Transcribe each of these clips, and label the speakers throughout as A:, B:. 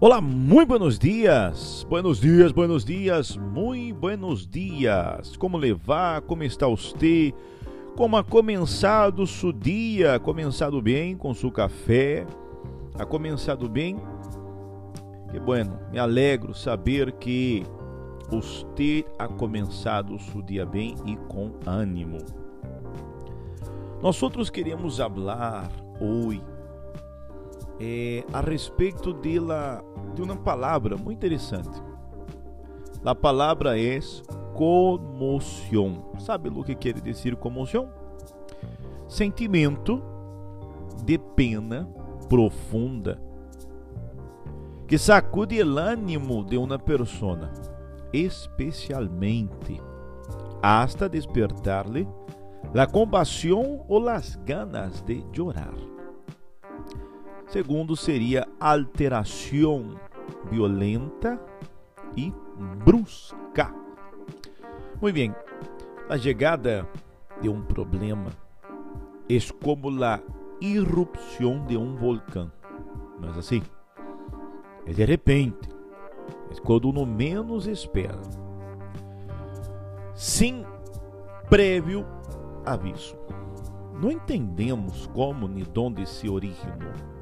A: Olá, muito buenos dias. Buenos dias, buenos dias, muito buenos dias. Como levar? Como está você? Como ha começado seu dia? Começado bem com seu café? Ha começado bem? Que bueno, me alegro saber que você ha começado seu dia bem e com ânimo. Nós outros queremos falar hoje é, a respeito de, la, de uma palavra muito interessante. A palavra é comoção. Sabe o que quer dizer comoção? Sentimento de pena profunda que sacude o ânimo de uma pessoa, especialmente hasta despertar-lhe la compaixão ou las ganas de chorar. Segundo seria alteração violenta e brusca. Muito bem, a chegada de um problema é como a irrupção de um vulcão. Não é assim? É de repente, é quando uno menos espera. Sem prévio aviso. Não entendemos como nem onde se originou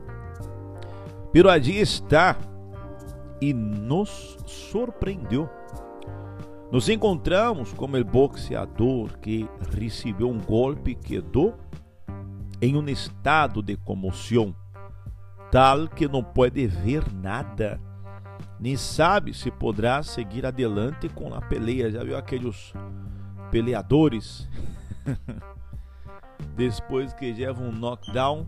A: Pero allí está e nos surpreendeu. Nos encontramos como o boxeador que recebeu um golpe e quedou em um estado de comoção, tal que não pode ver nada, nem sabe se poderá seguir adelante com a peleia. Já viu aqueles peleadores? Depois que levam um knockdown,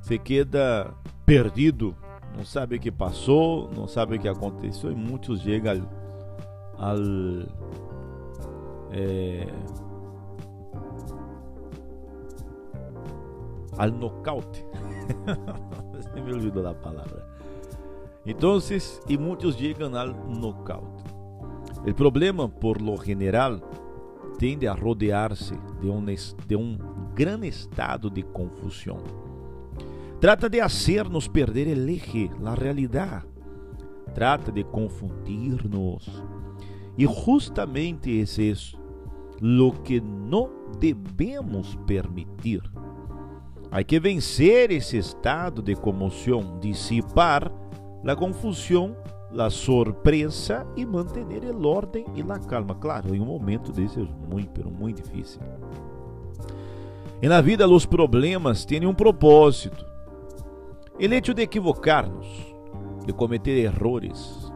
A: se queda perdido, não sabe o que passou, não sabe o que aconteceu e muitos chegam ao, ao é, al nocaute. Se me olvidou da palavra. Então, e muitos chegam ao nocaute. O problema, por lo general, tende a rodear-se de um, de um grande estado de confusão Trata de hacernos perder el eje, la realidad. Trata de confundirnos. E justamente es isso lo que não devemos permitir. Há que vencer esse estado de comoção, dissipar a confusão, a surpresa e manter o ordem e a calma. Claro, em um momento desse é muito, muito difícil. E na vida, os problemas têm um propósito. El hecho de equivocar-nos, de cometer errores,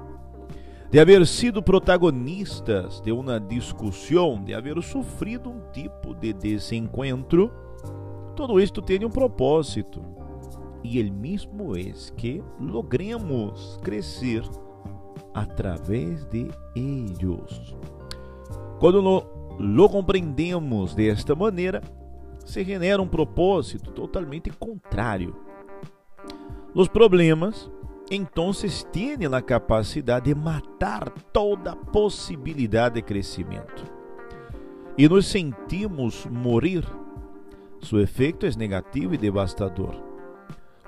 A: de haver sido protagonistas de uma discussão, de haver sofrido um tipo de desencontro, todo isto tem um propósito. E ele mesmo é que logremos crescer através de eles. Quando lo, lo compreendemos desta maneira, se genera um propósito totalmente contrário os problemas, então têm a capacidade de matar toda possibilidade de crescimento. E nos sentimos morrer. Seu efeito é negativo e devastador.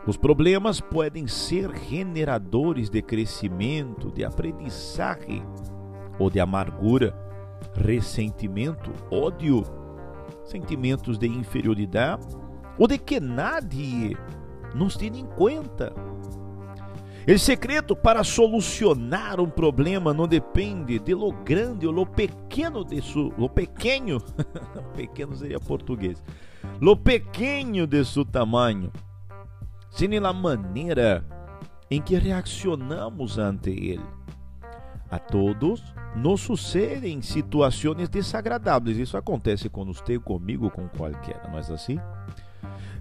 A: Os problemas podem ser generadores de crescimento, de aprendizagem ou de amargura, ressentimento, ódio, sentimentos de inferioridade ou de que nadie nos tem em conta. O secreto para solucionar um problema não depende de lo grande ou lo pequeno de su, lo pequeno, pequeno seria português, lo pequeno de seu tamanho, sino a maneira em que reaccionamos ante ele. A todos nos sucedem situações desagradáveis. Isso acontece com você, comigo, com qualquer, não é assim?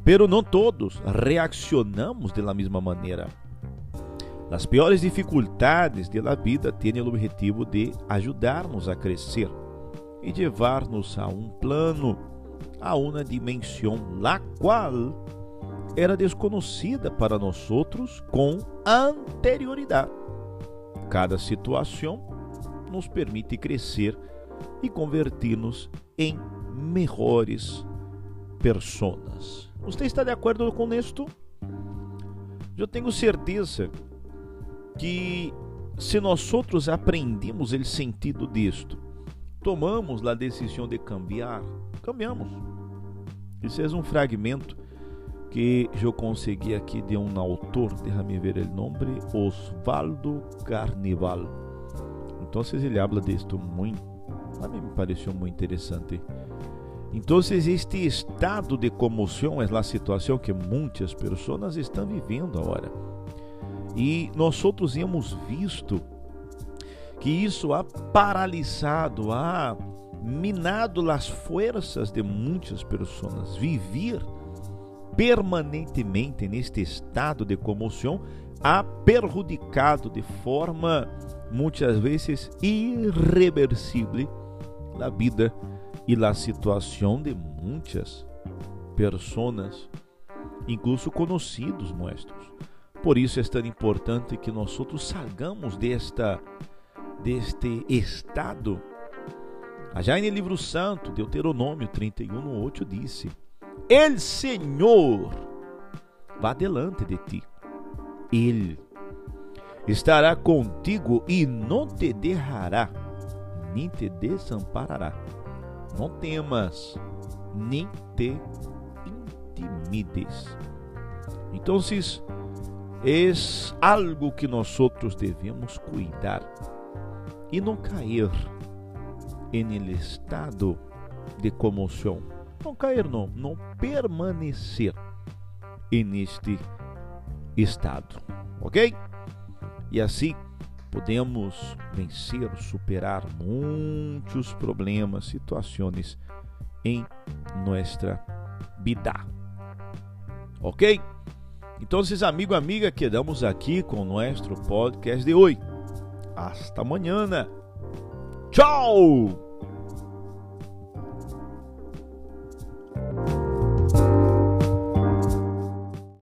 A: Pero não todos reaccionamos da mesma maneira. As piores dificuldades da vida têm o objetivo de ajudar-nos a crescer e levar-nos a um plano, a uma dimensão, la qual era desconhecida para nós com anterioridade. Cada situação nos permite crescer e convertir-nos em melhores pessoas. Você está de acordo com isto? Eu tenho certeza que se nós outros aprendemos o sentido disto, tomamos a decisão de cambiar, cambiamos. Isso é um fragmento que eu consegui aqui de um autor, déjame ver o nome, Osvaldo Carnival. Então ele habla disto muito, a mim me pareceu muito interessante. Então, este estado de comoção é a situação que muitas pessoas estão vivendo agora. E nós outros hemos visto que isso ha paralisado, ha minado as forças de muitas pessoas. Viver permanentemente neste estado de comoção ha perjudicado de forma muitas vezes irreversível a vida e a situação de muitas pessoas, incluso conhecidos nossos. Por isso é tão importante que nós outros salgamos desta deste estado. Já no livro santo, Deuteronômio 31, 8 disse: El Senhor vá delante de ti. Ele estará contigo e não te derrará, nem te desamparará. Não temas, nem te intimides. Então, é algo que nós outros devemos cuidar e não cair em estado de comoção. Não cair, não, não permanecer neste estado, ok? E assim podemos vencer, superar muitos problemas, situações em nossa vida, ok? Então, amigo, amiga, quedamos aqui com nosso podcast de hoje. Hasta amanhã. Tchau!